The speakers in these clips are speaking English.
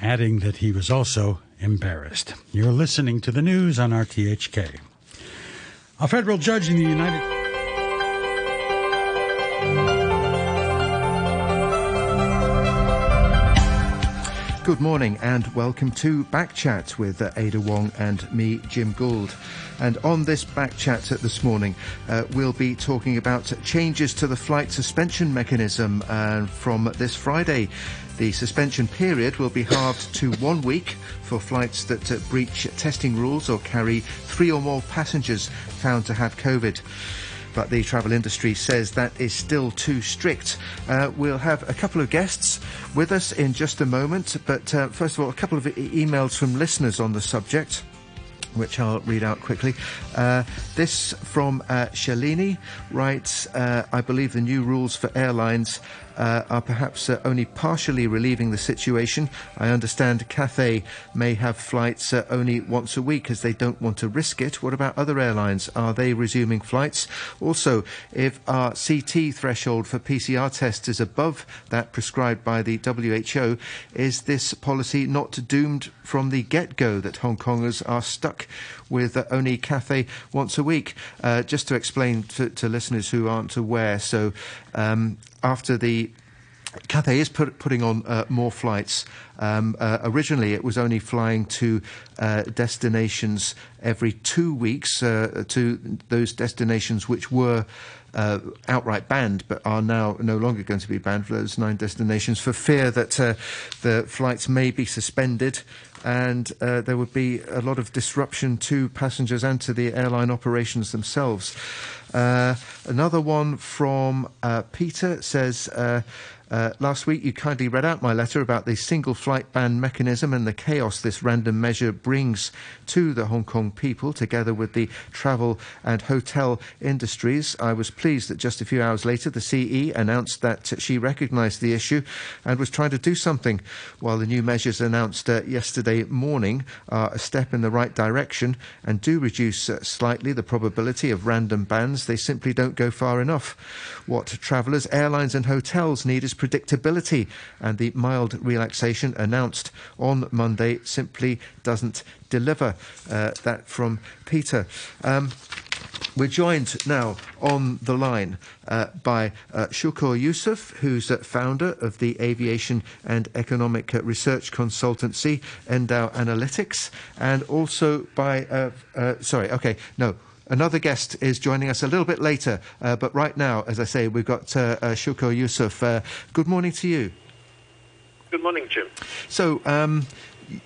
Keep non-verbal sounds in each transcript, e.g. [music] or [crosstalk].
adding that he was also embarrassed. You're listening to the news on RTHK. A federal judge in the United Good morning and welcome to Backchat with Ada Wong and me, Jim Gould. And on this Backchat this morning, uh, we'll be talking about changes to the flight suspension mechanism uh, from this Friday. The suspension period will be halved to one week for flights that uh, breach testing rules or carry three or more passengers found to have COVID but the travel industry says that is still too strict. Uh, we'll have a couple of guests with us in just a moment, but uh, first of all, a couple of e- emails from listeners on the subject which I'll read out quickly. Uh, this from uh, Shalini writes, uh, I believe the new rules for airlines uh, are perhaps uh, only partially relieving the situation. I understand Cathay may have flights uh, only once a week as they don't want to risk it. What about other airlines? Are they resuming flights? Also, if our CT threshold for PCR tests is above that prescribed by the WHO, is this policy not doomed from the get go that Hong Kongers are stuck with uh, only Cathay once a week? Uh, just to explain to, to, listeners who aren't aware, so um, after the Cathay is put, putting on uh, more flights. Um, uh, originally, it was only flying to uh, destinations every two weeks, uh, to those destinations which were uh, outright banned, but are now no longer going to be banned for those nine destinations for fear that uh, the flights may be suspended and uh, there would be a lot of disruption to passengers and to the airline operations themselves. Uh, another one from uh, Peter says, uh, last week, you kindly read out my letter about the single flight ban mechanism and the chaos this random measure brings to the Hong Kong people, together with the travel and hotel industries. I was pleased that just a few hours later, the CE announced that she recognised the issue and was trying to do something, while the new measures announced uh, yesterday morning are a step in the right direction and do reduce uh, slightly the probability of random bans. They simply don't go far enough. What travellers, airlines, and hotels need is predictability, and the mild relaxation announced on Monday simply doesn't deliver. Uh, that from Peter. Um, we're joined now on the line uh, by uh, Shukor Yusof, who's uh, founder of the aviation and economic research consultancy Endau Analytics, and also by, uh, uh, sorry, okay, no, Another guest is joining us a little bit later, uh, but right now, as I say, we've got uh, uh, Shukor Yusof. Uh, good morning to you. Good morning, Jim. So, um,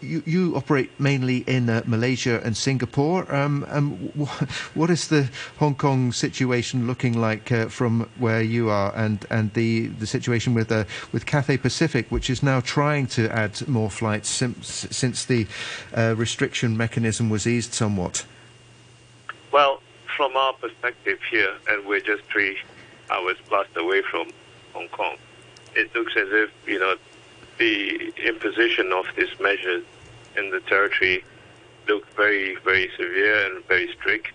you, you, operate mainly in uh, Malaysia and Singapore. Um, um, wh- [laughs] what is the Hong Kong situation looking like uh, from where you are, and, and the, the situation with uh, with Cathay Pacific, which is now trying to add more flights since, since the uh, restriction mechanism was eased somewhat? Well, from our perspective here, and we're just three hours plus away from Hong Kong, it looks as if, you know, the imposition of these measures in the territory look very, very severe and very strict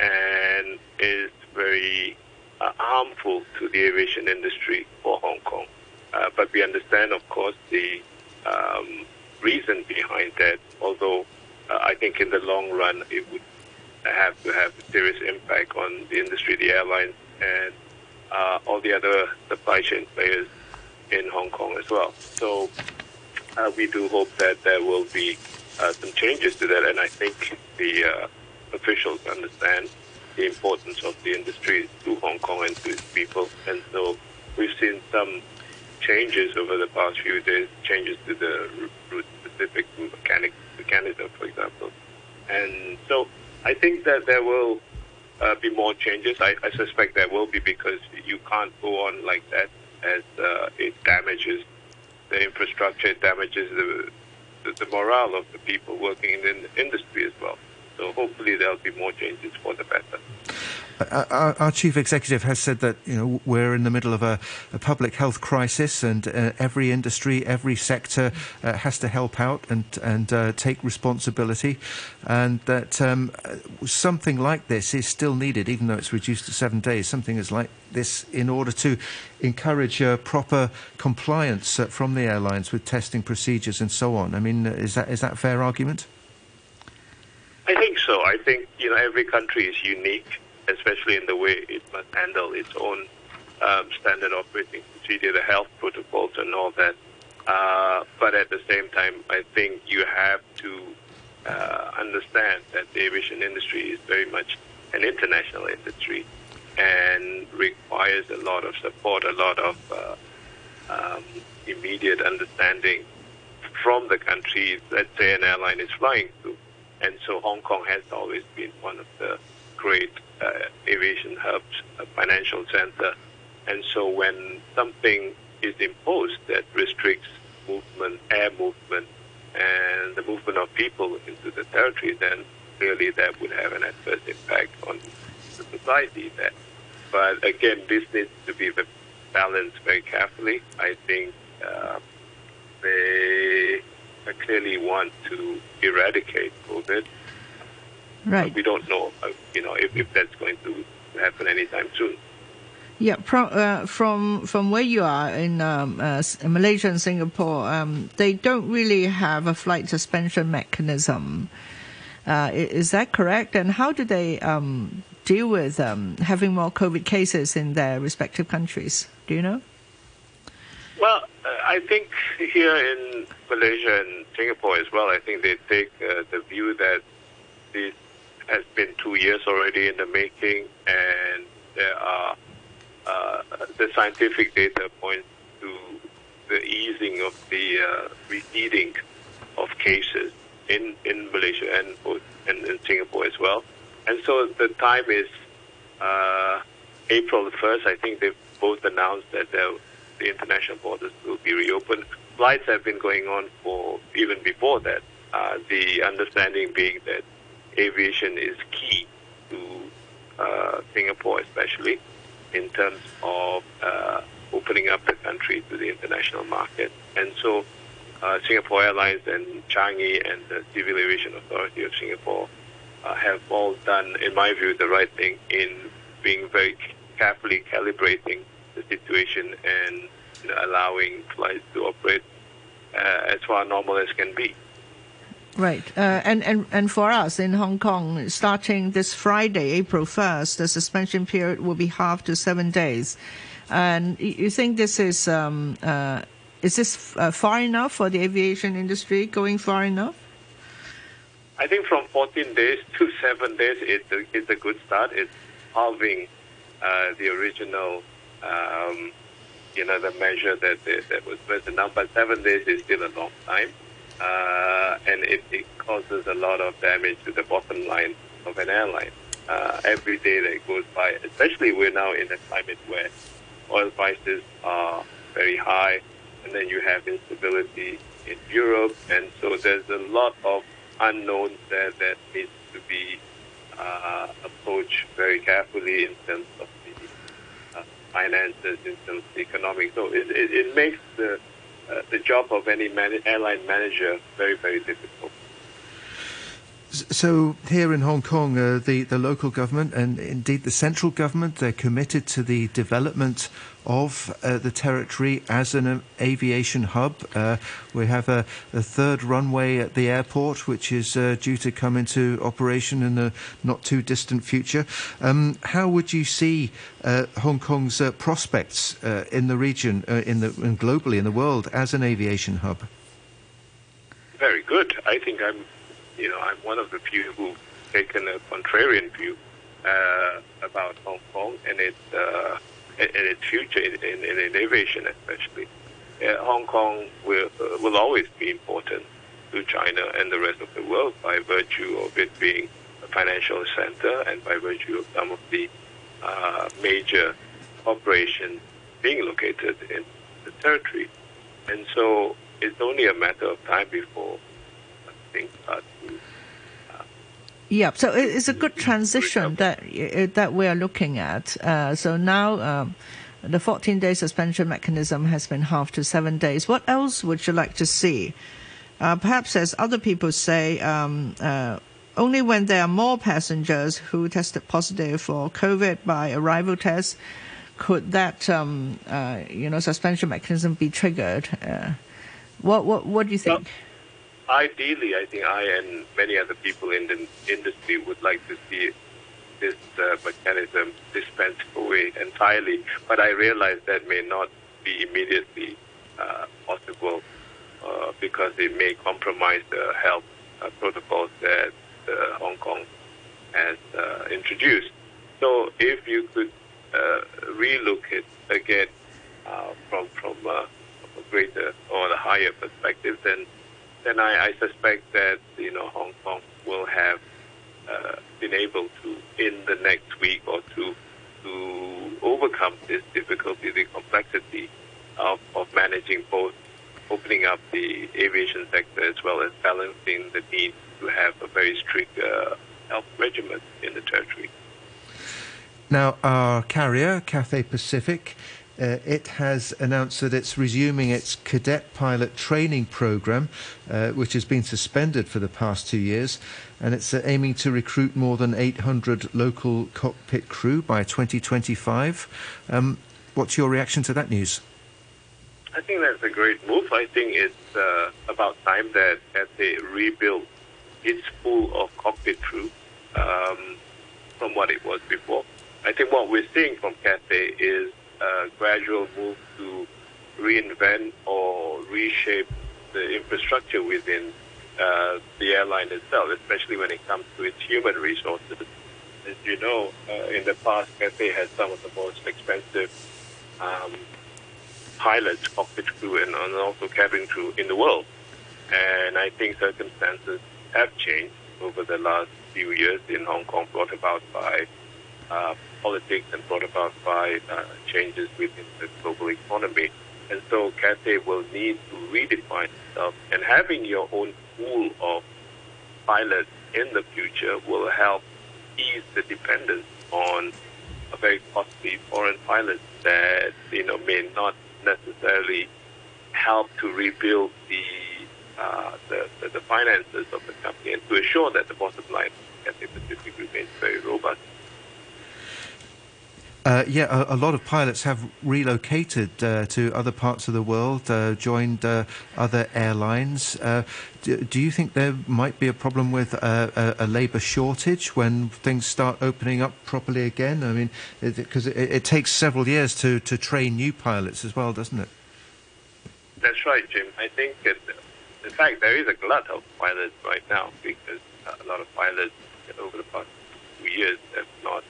and is very uh, harmful to the aviation industry for Hong Kong. Uh, but we understand, of course, the um, reason behind that, although uh, I think in the long run it would have to have a serious impact on the industry, the airlines, and uh, all the other supply chain players in Hong Kong as well. So uh, we do hope that there will be uh, some changes to that, and I think the uh, officials understand the importance of the industry to Hong Kong and to its people, and so we've seen some changes over the past few days, changes to the route-specific mechanic mechanism, for example, and so I think that there will uh, be more changes. I, I, suspect there will be because you can't go on like that as uh, it damages the infrastructure, it damages the, the, the morale of the people working in the industry as well. So hopefully there'll be more changes for the better. Our, our, chief executive has said that you know we're in the middle of a, a public health crisis, and uh, every industry, every sector uh, has to help out and and uh, take responsibility, and that um, something like this is still needed, even though it's reduced to seven days. Something is like this in order to encourage uh, proper compliance uh, from the airlines with testing procedures and so on. I mean, is that is that a fair argument? I think so. I think you know every country is unique especially in the way it must handle its own um, standard operating procedure, the health protocols, and all that. Uh, but at the same time, I think you have to uh, understand that the aviation industry is very much an international industry and requires a lot of support, a lot of uh, um, immediate understanding from the country, let's say an airline is flying to. And so Hong Kong has always been one of the great aviation hubs, a financial center. And so when something is imposed that restricts movement, air movement, and the movement of people into the territory, then clearly that would have an adverse impact on the society there. But again, this needs to be balanced very carefully. I think uh, they clearly want to eradicate COVID Right. We don't know, uh, you know, if, if that's going to happen anytime soon. Yeah, from uh, from from where you are in um, uh, Malaysia and Singapore, um, they don't really have a flight suspension mechanism. Uh, is that correct? And how do they um, deal with um, having more COVID cases in their respective countries? Do you know? Well, uh, I think here in Malaysia and Singapore as well, I think they take uh, the view that these has been two years already in the making, and there are uh, the scientific data points to the easing of the uh, receding of cases in, in Malaysia and, and in Singapore as well. And so the time is uh, April 1st. I think they've both announced that the international borders will be reopened. Flights have been going on for even before that. Uh, the understanding being that aviation is key to uh, Singapore, especially in terms of uh, opening up the country to the international market. And so, uh, Singapore Airlines and Changi and the Civil Aviation Authority of Singapore uh, have all done, in my view, the right thing in being very carefully calibrating the situation and allowing flights to operate uh, as far normal as can be. Right. Uh, and, and, and for us in Hong Kong, starting this Friday, April 1st, the suspension period will be half to seven days. And you think this is, um, uh, is this uh, far enough for the aviation industry, going far enough? I think from 14 days to seven days is a, is a good start. It's halving uh, the original, um, you know, the measure that, that was first announced. But seven days is still a long time uh, and it, it, causes a lot of damage to the bottom line of an airline. Uh, every day that goes by, especially we're now in a climate where oil prices are very high, and then you have instability in Europe, and so there's a lot of unknowns there that needs to be uh, approached very carefully in terms of the uh, finances, in terms of the economic. So it, it, it makes the uh, the job of any man- airline manager very, very difficult. So here in Hong Kong, uh, the the local government and indeed the central government, they're committed to the development of uh, the territory as an aviation hub. Uh, we have a, a, third runway at the airport, which is uh, due to come into operation in the not too distant future. Um, how would you see uh, Hong Kong's uh, prospects uh, in the region, in the and globally in the world, as an aviation hub? Very good. I think I'm you know, I'm one of the few who've taken a contrarian view about Hong Kong and its and its future in, in, in innovation, especially. Uh, Hong Kong will uh, will always be important to China and the rest of the world by virtue of it being a financial center and by virtue of some of the uh, major operations being located in the territory. And so it's only a matter of time before things start Yeah, so it's a good transition that that we are looking at. Uh, so now. Um, the 14 day suspension mechanism has been halved to seven days. What else would you like to see? Uh, perhaps, as other people say, um, uh, only when there are more passengers who tested positive for COVID by arrival test could that um, uh, you know suspension mechanism be triggered. Uh, what what what do you think? Well, ideally, I think I and many other people in the industry would like to see this uh, mechanism dispensed away entirely. But I realize that may not be immediately uh, possible uh, because it may compromise the health uh, protocols that uh, Hong Kong has uh, introduced. So if you could relook it again from from a greater or a higher perspective, then then I, I suspect that you know Hong Kong will have uh, been able to, in the next week or two, to overcome this difficulty, the complexity of, of managing both opening up the aviation sector as well as balancing the need to have a very strict uh, health regimen in the territory. Now, our carrier, Cathay Pacific, uh, it has announced that it's resuming its cadet pilot training program, uh, which has been suspended for the past two years, and it's uh, aiming to recruit more than 800 local cockpit crew by 2025. Um, what's your reaction to that news? I think that's a great move. I think it's uh, about time that Cathay rebuild its pool of cockpit crew um, from what it was before. I think what we're seeing from Cathay is gradual move to reinvent or reshape the infrastructure within uh, the airline itself, especially when it comes to its human resources. As you know, uh, in the past, Cathay had some of the most expensive um, pilots, cockpit crew, and, and also cabin crew in the world. And I think circumstances have changed over the last few years in Hong Kong, brought about by uh, politics and brought about by uh, changes within the global economy. And so Cathay will need to redefine itself. And having your own pool of pilots in the future will help ease the dependence on a very costly foreign pilots that you know may not necessarily help to rebuild the uh, the, the, the finances of the company and to assure that the bottom line of Cathay Pacific remains very robust. Uh, yeah, a, a, lot of pilots have relocated uh, to other parts of the world, uh, joined uh, other airlines. Uh, do, do, you think there might be a problem with a, a, labour shortage when things start opening up properly again? I mean, because it, it, it, takes several years to, to train new pilots as well, doesn't it? That's right, Jim. I think, that, in fact, there is a glut of pilots right now because a lot of pilots over the past few years have not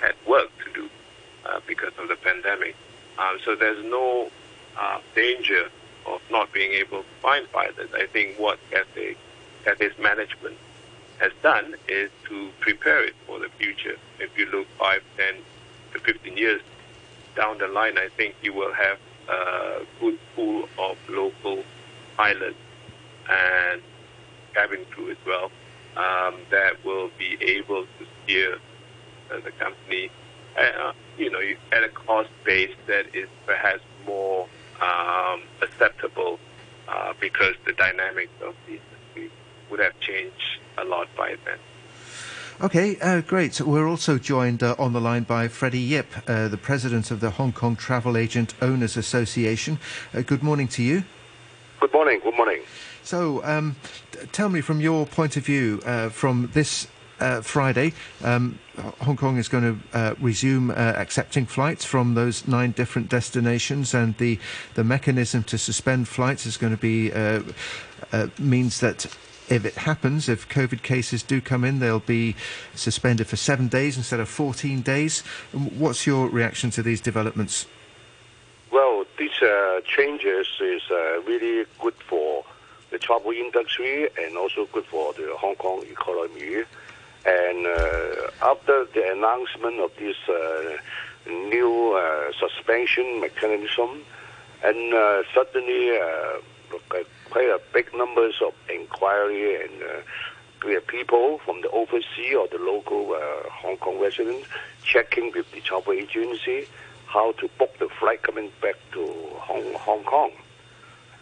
had work uh, because of the pandemic. Um, so there's no uh, danger of not being able to find pilots. I think what Cathay, Cathay's management has done is to prepare it for the future. If you look 5, 10 to 15 years down the line, I think you will have a good pool of local pilots and cabin crew as well um, that will be able to steer uh, the company uh, you know, at a cost base that is perhaps more um, acceptable uh, because the dynamics of the industry would have changed a lot by then. Okay, uh, great. We're also joined uh, on the line by Freddy Yip, uh, the president of the Hong Kong Travel Agent Owners Association. Uh, good morning to you. Good morning. Good morning. So, um, tell me from your point of view, uh, from this Friday, um, Hong Kong is going to uh, resume uh, accepting flights from those nine different destinations, and the the mechanism to suspend flights is going to be uh, uh, means that. If it happens, if COVID cases do come in, they'll be suspended for seven days instead of 14 days. What's your reaction to these developments? Well, these uh, changes is really good for the travel industry and also good for the Hong Kong economy. And uh, after the announcement of this uh, new uh, suspension mechanism, and suddenly quite a big numbers of inquiry and people from the overseas or the local uh, Hong Kong residents checking with the travel agency how to book the flight coming back to Hong, Hong Kong.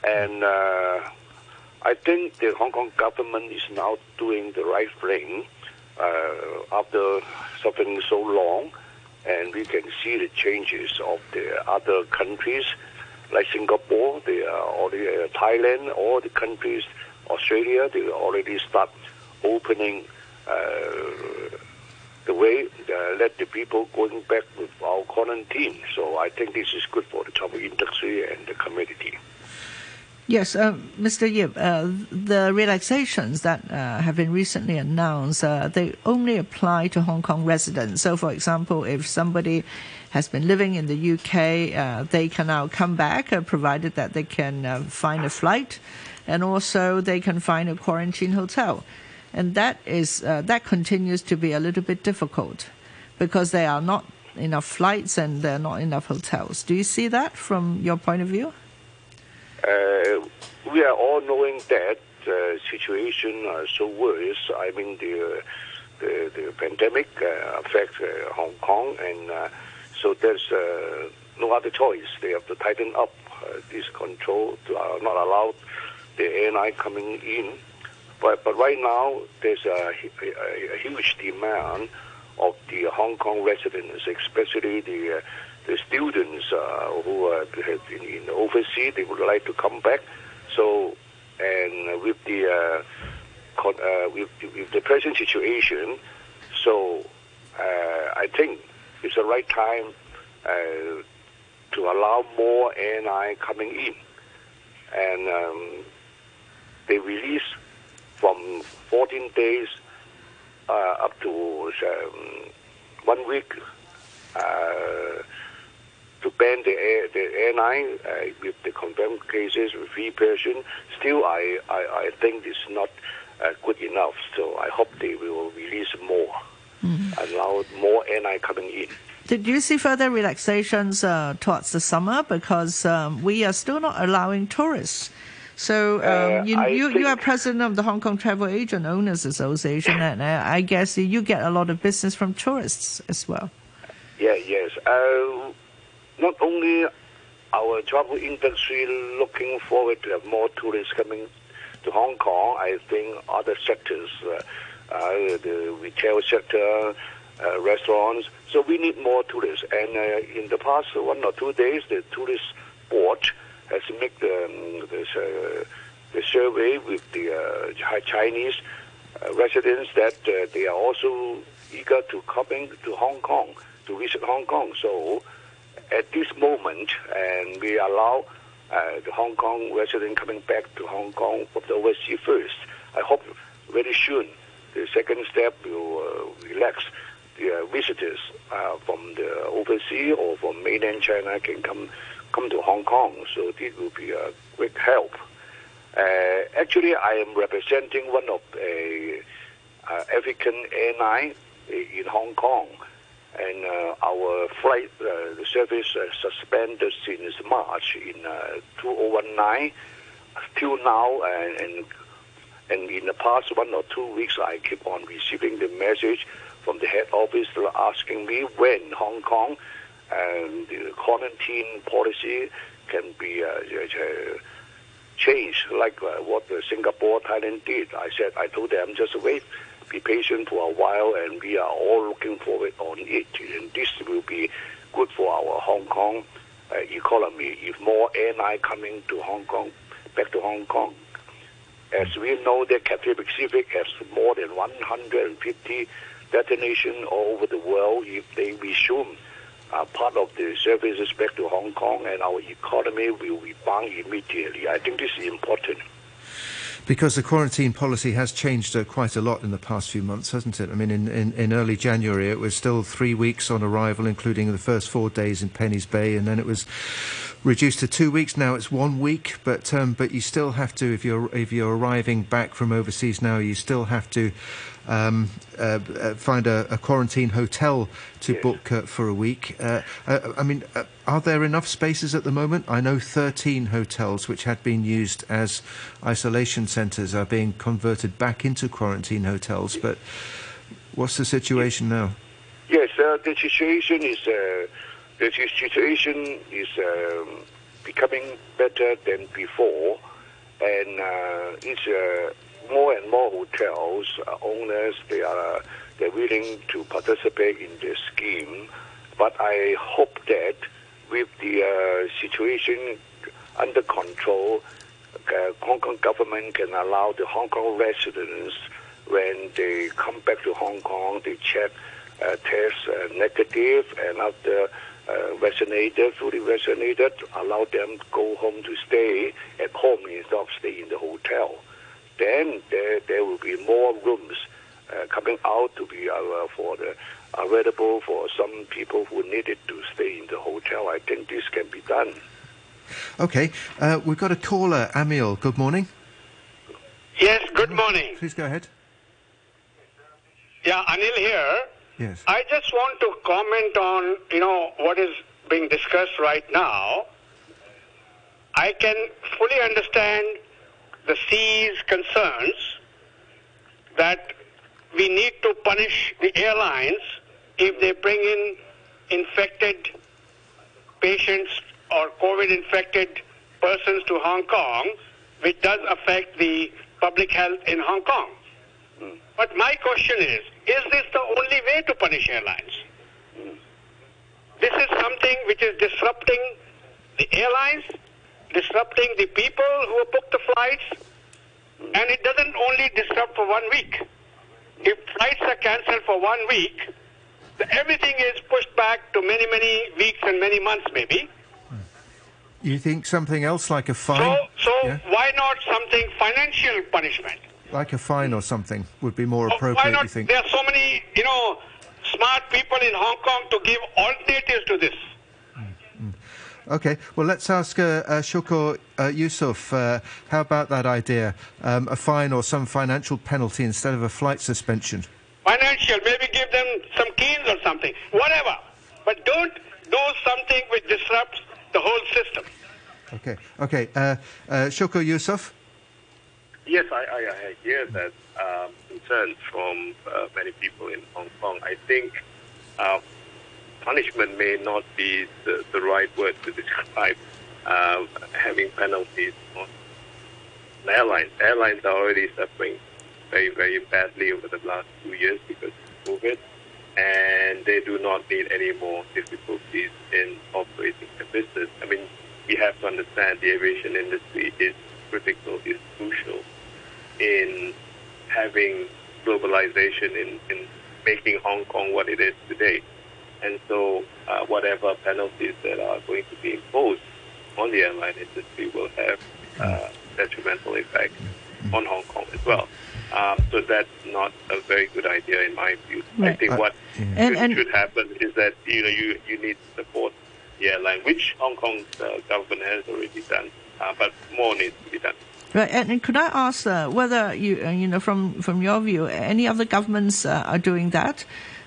And uh, I think the Hong Kong government is now doing the right thing uh, after suffering so long, and we can see the changes of the other countries like Singapore, they are already uh, Thailand, all the countries, Australia, they already start opening uh, the way, uh, let the people going back with our quarantine. So I think this is good for the travel industry and the community. Yes, uh, Mr. Yip, uh, the relaxations that uh, have been recently announced, uh, they only apply to Hong Kong residents. So, for example, if somebody has been living in the UK, uh, they can now come back, uh, provided that they can find a flight, and also they can find a quarantine hotel. And that is that continues to be a little bit difficult because there are not enough flights and there are not enough hotels. Do you see that from your point of view? Uh, we are all knowing that the situation are so worse. I mean, the the, the pandemic uh, affects uh, Hong Kong, and uh, so there's uh, no other choice. They have to tighten up uh, this control to uh, not allow the airline coming in. But but right now there's a, a, a huge demand of the Hong Kong residents, especially the the students uh, who have been in overseas, they would like to come back. So, and with the uh, con- uh, with, with, the present situation, so uh, I think it's the right time uh, to allow more airline coming in, and um, they release from 14 days uh, up to um, one week to ban the, air, the airline uh, with the confirmed cases with three persons, still I, I, I think it's not uh, good enough. So I hope they will release more, mm-hmm. allow more airline coming in. Did you see further relaxations uh, towards the summer? Because um, we are still not allowing tourists. So um, uh, you, you, you, are president of the Hong Kong Travel Agent Owners Association, [laughs] and uh, I guess you get a lot of business from tourists as well. Yeah, yes. Uh, not only our travel industry looking forward to have more tourists coming to Hong Kong, I think other sectors, uh, uh, the retail sector, uh, restaurants, so we need more tourists. And uh, in the past one or two days, the tourist board has made um, this, uh, the survey with the uh, Chinese residents that they are also eager to coming to Hong Kong to visit Hong Kong. So at this moment, and we allow uh, the Hong Kong resident coming back to Hong Kong from the overseas first. I hope very soon the second step will uh, relax. The uh, visitors uh, from the overseas or from mainland China can come come to Hong Kong. So this will be a great help. Uh, actually, I am representing one of a uh, African airline in Hong Kong and uh, our flight uh, service uh, suspended since March in uh, 2019 till now, and, and, in the past one or two weeks, I keep on receiving the message from the head office asking me when Hong Kong and the quarantine policy can be uh, uh, changed, like what Singapore, Thailand did. I said, I told them just wait be patient for a while, and we are all looking forward on it. And this will be good for our Hong Kong uh, economy. If more airline coming to Hong Kong, back to Hong Kong, as we know, that Cathay Pacific has more than 150 destinations all over the world. If they resume uh, part of the services back to Hong Kong, and our economy will rebound immediately. I think this is important because the quarantine policy has changed uh, quite a lot in the past few months, hasn't it? I mean, in, in, in, early January, it was still three weeks on arrival, including the first four days in Penny's Bay, and then it was reduced to two weeks now. It's one week, but um, but you still have to if you're if you're arriving back from overseas now, you still have to um, uh, uh, find a, a, quarantine hotel to yes. book uh, for a week. Uh, uh, I mean, uh, are there enough spaces at the moment? I know 13 hotels which had been used as isolation centres are being converted back into quarantine hotels, but what's the situation now? Yes, the situation is the situation is um, becoming better than before, and it's more and more hotels uh, owners they are they're willing to participate in this scheme. But I hope that with the uh, situation under control, uh, Hong Kong government can allow the Hong Kong residents when they come back to Hong Kong, they check uh, test uh, negative, and after uh, vaccinated, fully vaccinated, allow them to go home to stay at home instead of stay in the hotel then there, there will be more rooms uh, coming out to be uh, for the available for some people who needed to stay in the hotel. I think this can be done. Okay, uh, we've got a caller, Emil. Good morning. Yes, good morning. Please go ahead. Yeah, Anil here. Yes. I just want to comment on, you know, what is being discussed right now. I can fully understand the C's concerns that we need to punish the airlines if they bring in infected patients or COVID infected persons to Hong Kong, which does affect the public health in Hong Kong. Mm. But my question is, is this the only way to punish airlines? Mm. This is something which is disrupting the airlines, disrupting the people who book the flights, and it doesn't only disrupt for one week. If flights are cancelled for one week, everything is pushed back to many, many weeks and many months, maybe. You think something else like a fine? So, so yeah? why not something financial punishment? Like a fine or something would be more appropriate. Why not? You think? There are so many, you know, smart people in Hong Kong to give alternatives to this. Okay, well, let's ask uh, uh, Shukor uh, Yusof. Uh, how about that idea? Um, a fine or some financial penalty instead of a flight suspension? Financial, maybe give them some keys or something, whatever. But don't do something which disrupts the whole system. Okay, okay. Uh, uh, Shukor Yusof? Yes, I, I, I hear that um, concern from uh, many people in Hong Kong. I think uh, punishment may not be the, the right word to describe uh, having penalties on airlines. Airlines are already suffering very, very badly over the last two years because of COVID, and they do not need any more difficulties in operating their business. I mean, we have to understand the aviation industry is critical, is crucial in having globalization, in, in making Hong Kong what it is today. And so, uh, whatever penalties that are going to be imposed on the airline industry will have uh, detrimental effect on Hong Kong as well. Um, so that's not a very good idea in my view. Right. I think uh, what yeah. should, and, should, happen is that you know you, you need to support the airline, which Hong Kong's uh, government has already done, uh, but more needs to be done. Right, and, and could I ask uh, whether you uh, you know from from your view, any other governments are doing that?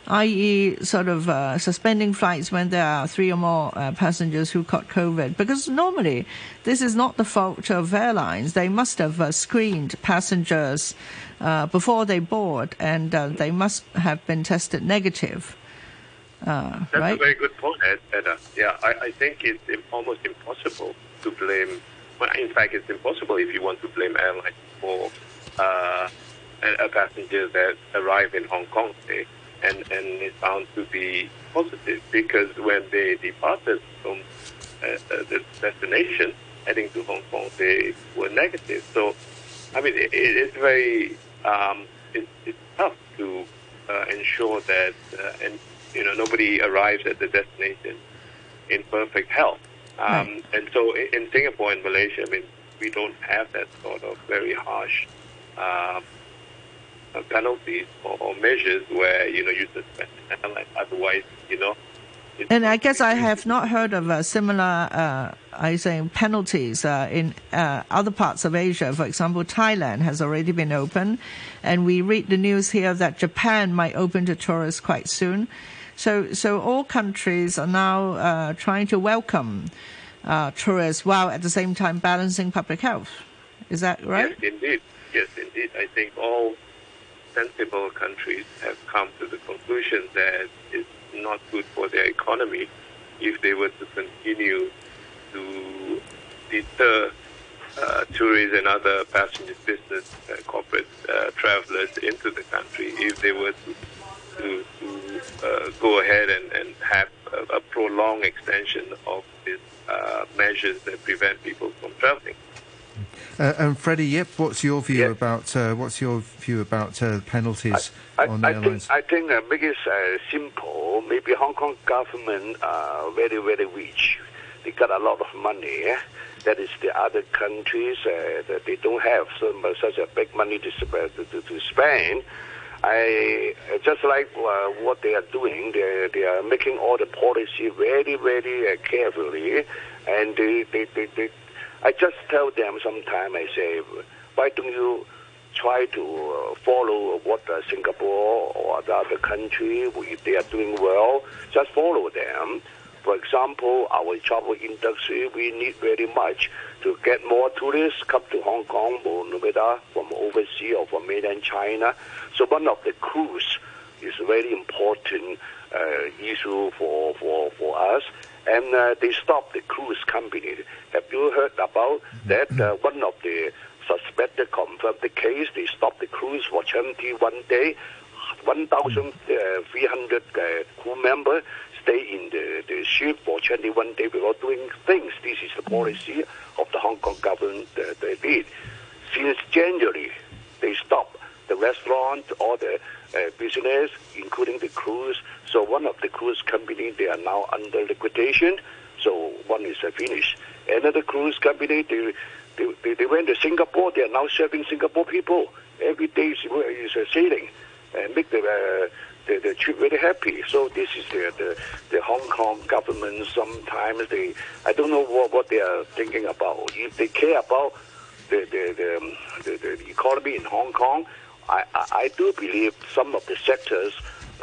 i.e., sort of uh, suspending flights when there are three or more uh, passengers who caught COVID. Because normally, this is not the fault of airlines. They must have uh, screened passengers uh, before they board, and uh, they must have been tested negative. Uh, That's right? a very good point, Ada. Yeah, I, I think it's almost impossible to blame. In fact, it's impossible if you want to blame airlines for a passenger that arrive in Hong Kong, say and, and is found to be positive because when they departed from uh, uh, the destination heading to Hong Kong, they were negative. So, I mean, it, it's very um, it, it's tough to uh, ensure that uh, and you know nobody arrives at the destination in perfect health. Um, right. And so, in, in Singapore and Malaysia, I mean, we don't have that sort of very harsh. Um, uh, penalties or, or, measures where you know you suspend airline. Otherwise, you know. And I guess I have not heard of a similar uh, I think penalties uh, in uh, other parts of Asia. For example, Thailand has already been open, and we read the news here that Japan might open to tourists quite soon. So, so all countries are now uh, trying to welcome uh, tourists while at the same time balancing public health. Is that right? Yes, indeed. Yes, indeed. I think all sensible countries have come to the conclusion that it's not good for their economy if they were to continue to deter uh, tourists and other passenger business uh, corporate uh, travelers into the country if they were to, to, to uh, go ahead and, and have a, a prolonged extension of these uh, measures that prevent people from traveling. Uh, and Freddy Yip, what's your view about uh, what's your view about uh, penalties I, on I airlines? think, I think uh, make it uh, simple. Maybe Hong Kong government are very, very rich. They got a lot of money. eh? That is the other countries uh, that they don't have so much, such a big money to, to, to spend. I just like uh, what they are doing. They they are making all the policy very, very uh, carefully, and they, they, they, they I just tell them sometime. I say, why don't you try to uh, follow what uh, Singapore or the other country, if they are doing well, just follow them. For example, our travel industry, we need very much to get more tourists come to Hong Kong, matter from overseas or from mainland China. So one of the cruise is a very important uh, issue for, for, for us. And uh, they stopped the cruise company. Have you heard about that? Uh, one of the suspected confirmed the case. They stopped the cruise for 21 day. 1,300 uh, crew members stay in the, the ship for 21 days without doing things. This is the policy of the Hong Kong government uh, they did. Since January, they stopped the restaurant, all the uh, business, including the cruise. So one of the cruise company, they are now under liquidation. So one is uh, finished. Another cruise company, they, they, they, went to Singapore. They are now serving Singapore people. Every day is, is uh, sailing and make the, uh, the, the trip very happy. So this is the, the, the Hong Kong government. Sometimes they, I don't know what, what they are thinking about. If they care about the, the, the, um, the, the economy in Hong Kong, I, I, I do believe some of the sectors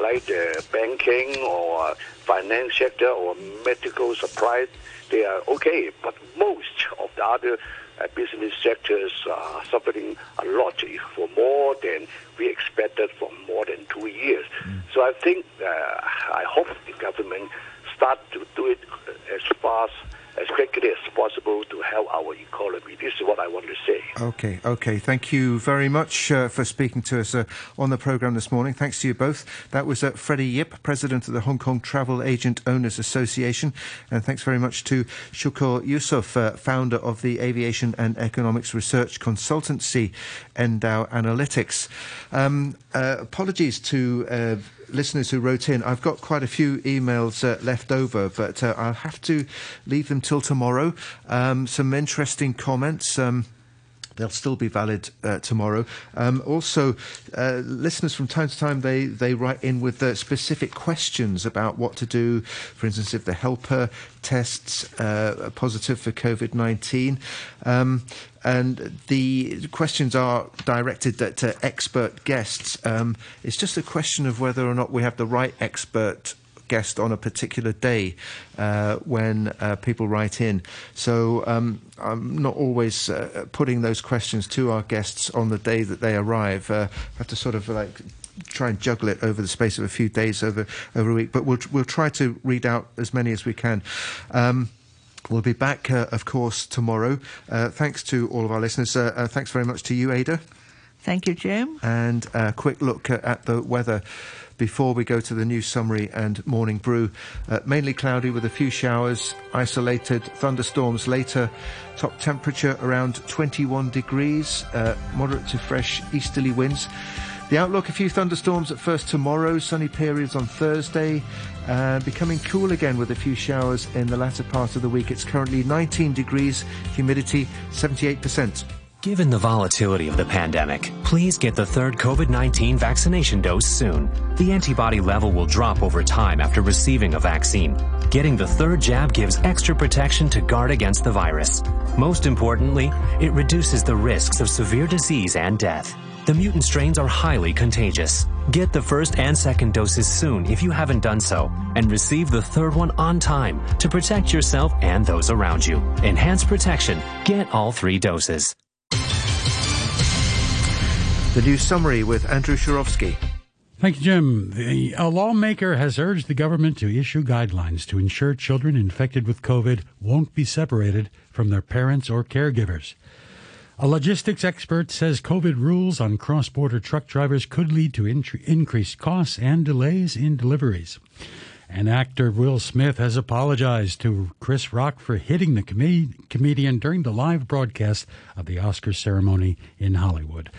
like the banking or finance sector or medical supply, they are okay. But most of the other uh, business sectors are suffering a lot for more than we expected for more than two years. So I think, uh, I hope the government start to do it as fast, as quickly as possible to help our economy. This is what I want to say. Okay, okay. Thank you very much uh, for speaking to us uh, on the programme this morning. Thanks to you both. That was uh, Freddy Yip, President of the Hong Kong Travel Agent Owners Association. And thanks very much to Shukor Yusof, uh, founder of the Aviation and Economics Research Consultancy, Endau Analytics. Um, uh, apologies to uh, listeners who wrote in. I've got quite a few emails uh, left over, but uh, I'll have to leave them till tomorrow. Um, some interesting comments. Um, They'll still be valid uh, tomorrow. Um, also, uh, listeners from time to time they, they write in with uh, specific questions about what to do. For instance, if the helper tests uh, positive for COVID nineteen, um, and the questions are directed at uh, expert guests. Um, it's just a question of whether or not we have the right expert guest on a particular day uh, when uh, people write in. So um, I'm not always uh, putting those questions to our guests on the day that they arrive. Uh, I have to sort of like try and juggle it over the space of a few days over over a week. But we'll we'll try to read out as many as we can. Um, We'll be back, uh, of course, tomorrow. Uh, thanks to all of our listeners. Uh, uh, thanks very much to you, Ada. Thank you, Jim. And a quick look at, at the weather before we go to the news summary and morning brew. Uh, mainly cloudy with a few showers, isolated thunderstorms later. Top temperature around 21 degrees, uh, moderate to fresh easterly winds. The outlook a few thunderstorms at first tomorrow, sunny periods on Thursday, uh, becoming cool again with a few showers in the latter part of the week. It's currently 19 degrees, humidity 78%. Given the volatility of the pandemic, please get the third COVID-19 vaccination dose soon. The antibody level will drop over time after receiving a vaccine. Getting the third jab gives extra protection to guard against the virus. Most importantly, it reduces the risks of severe disease and death. The mutant strains are highly contagious. Get the first and second doses soon if you haven't done so, and receive the third one on time to protect yourself and those around you. Enhanced protection. Get all three doses. The news summary with Andrew Shirovsky. Thank you, Jim. The, a lawmaker has urged the government to issue guidelines to ensure children infected with COVID won't be separated from their parents or caregivers. A logistics expert says COVID rules on cross border truck drivers could lead to in- increased costs and delays in deliveries. And actor Will Smith has apologized to Chris Rock for hitting the com- comedian during the live broadcast of the Oscar ceremony in Hollywood.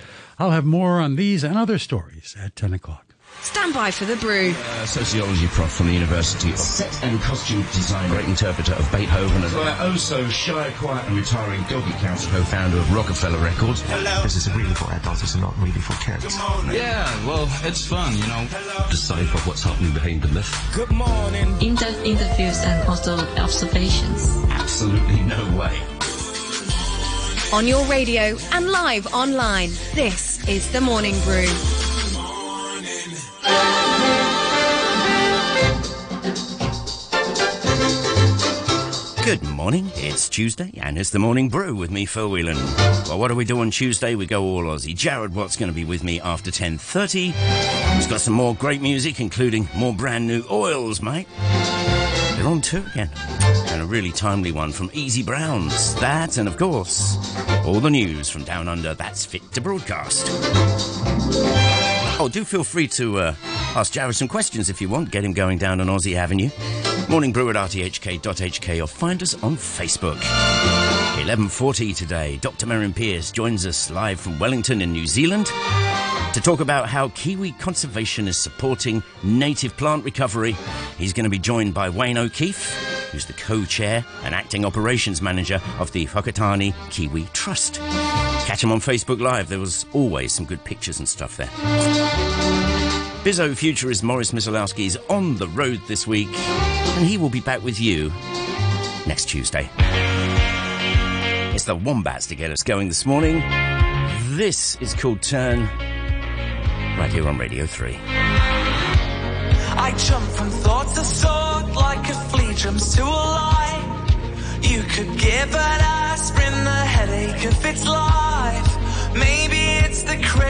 I'll have more on these and other stories at 10 o'clock. Stand by for the brew. Uh, sociology prof from the University of Set and Costume Design, great interpreter of Beethoven, as well as oh so shy, quiet and retiring doggy council co-founder of Rockefeller Records. Hello. This is really for adults, it's not really for kids. Yeah, well, it's fun, you know. Decipher what's happening behind the myth. Good morning. In-depth interviews and also observations. Absolutely no way. On your radio and live online, this is The Morning Brew. Good morning. It's Tuesday and it's the morning brew with me, Phil Whelan. Well, what do we do on Tuesday? We go all Aussie. Jared Watt's going to be with me after 10.30. He's got some more great music, including more brand new oils, mate. On tour again. And a really timely one from Easy Browns. That, and of course, all the news from down under that's fit to broadcast. Oh, do feel free to uh, ask Jared some questions if you want. Get him going down on Aussie Avenue. Morning Brew at rthk.hk or find us on Facebook. 11.40 today, Dr. Merrin Pierce joins us live from Wellington in New Zealand to talk about how Kiwi conservation is supporting native plant recovery. He's going to be joined by Wayne O'Keefe, who's the co-chair and acting operations manager of the Whakatane Kiwi Trust. Catch him on Facebook Live. There was always some good pictures and stuff there. Bizzo futurist Morris Misalowski is on the road this week, and he will be back with you next Tuesday. It's the Wombats to get us going this morning. This is called Turn, right here on Radio 3. I jump from thought to thought like a flea jumps to a line. You could give an aspirin the headache if it's life. Maybe it's the crazy.